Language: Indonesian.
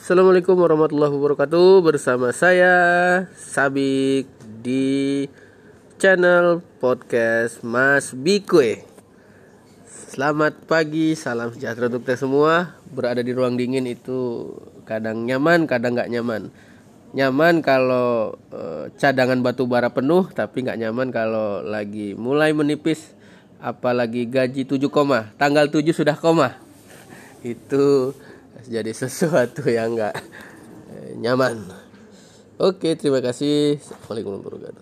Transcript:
Assalamualaikum warahmatullahi wabarakatuh. Bersama saya Sabik di channel podcast Mas Bikwe. Selamat pagi, salam sejahtera untuk kita semua. Berada di ruang dingin itu kadang nyaman, kadang nggak nyaman. Nyaman kalau eh, cadangan batu bara penuh Tapi nggak nyaman kalau lagi mulai menipis Apalagi gaji 7 koma. Tanggal 7 sudah koma. Itu jadi sesuatu yang nggak eh, nyaman Oke, terima kasih. Assalamualaikum warahmatullahi wabarakatuh.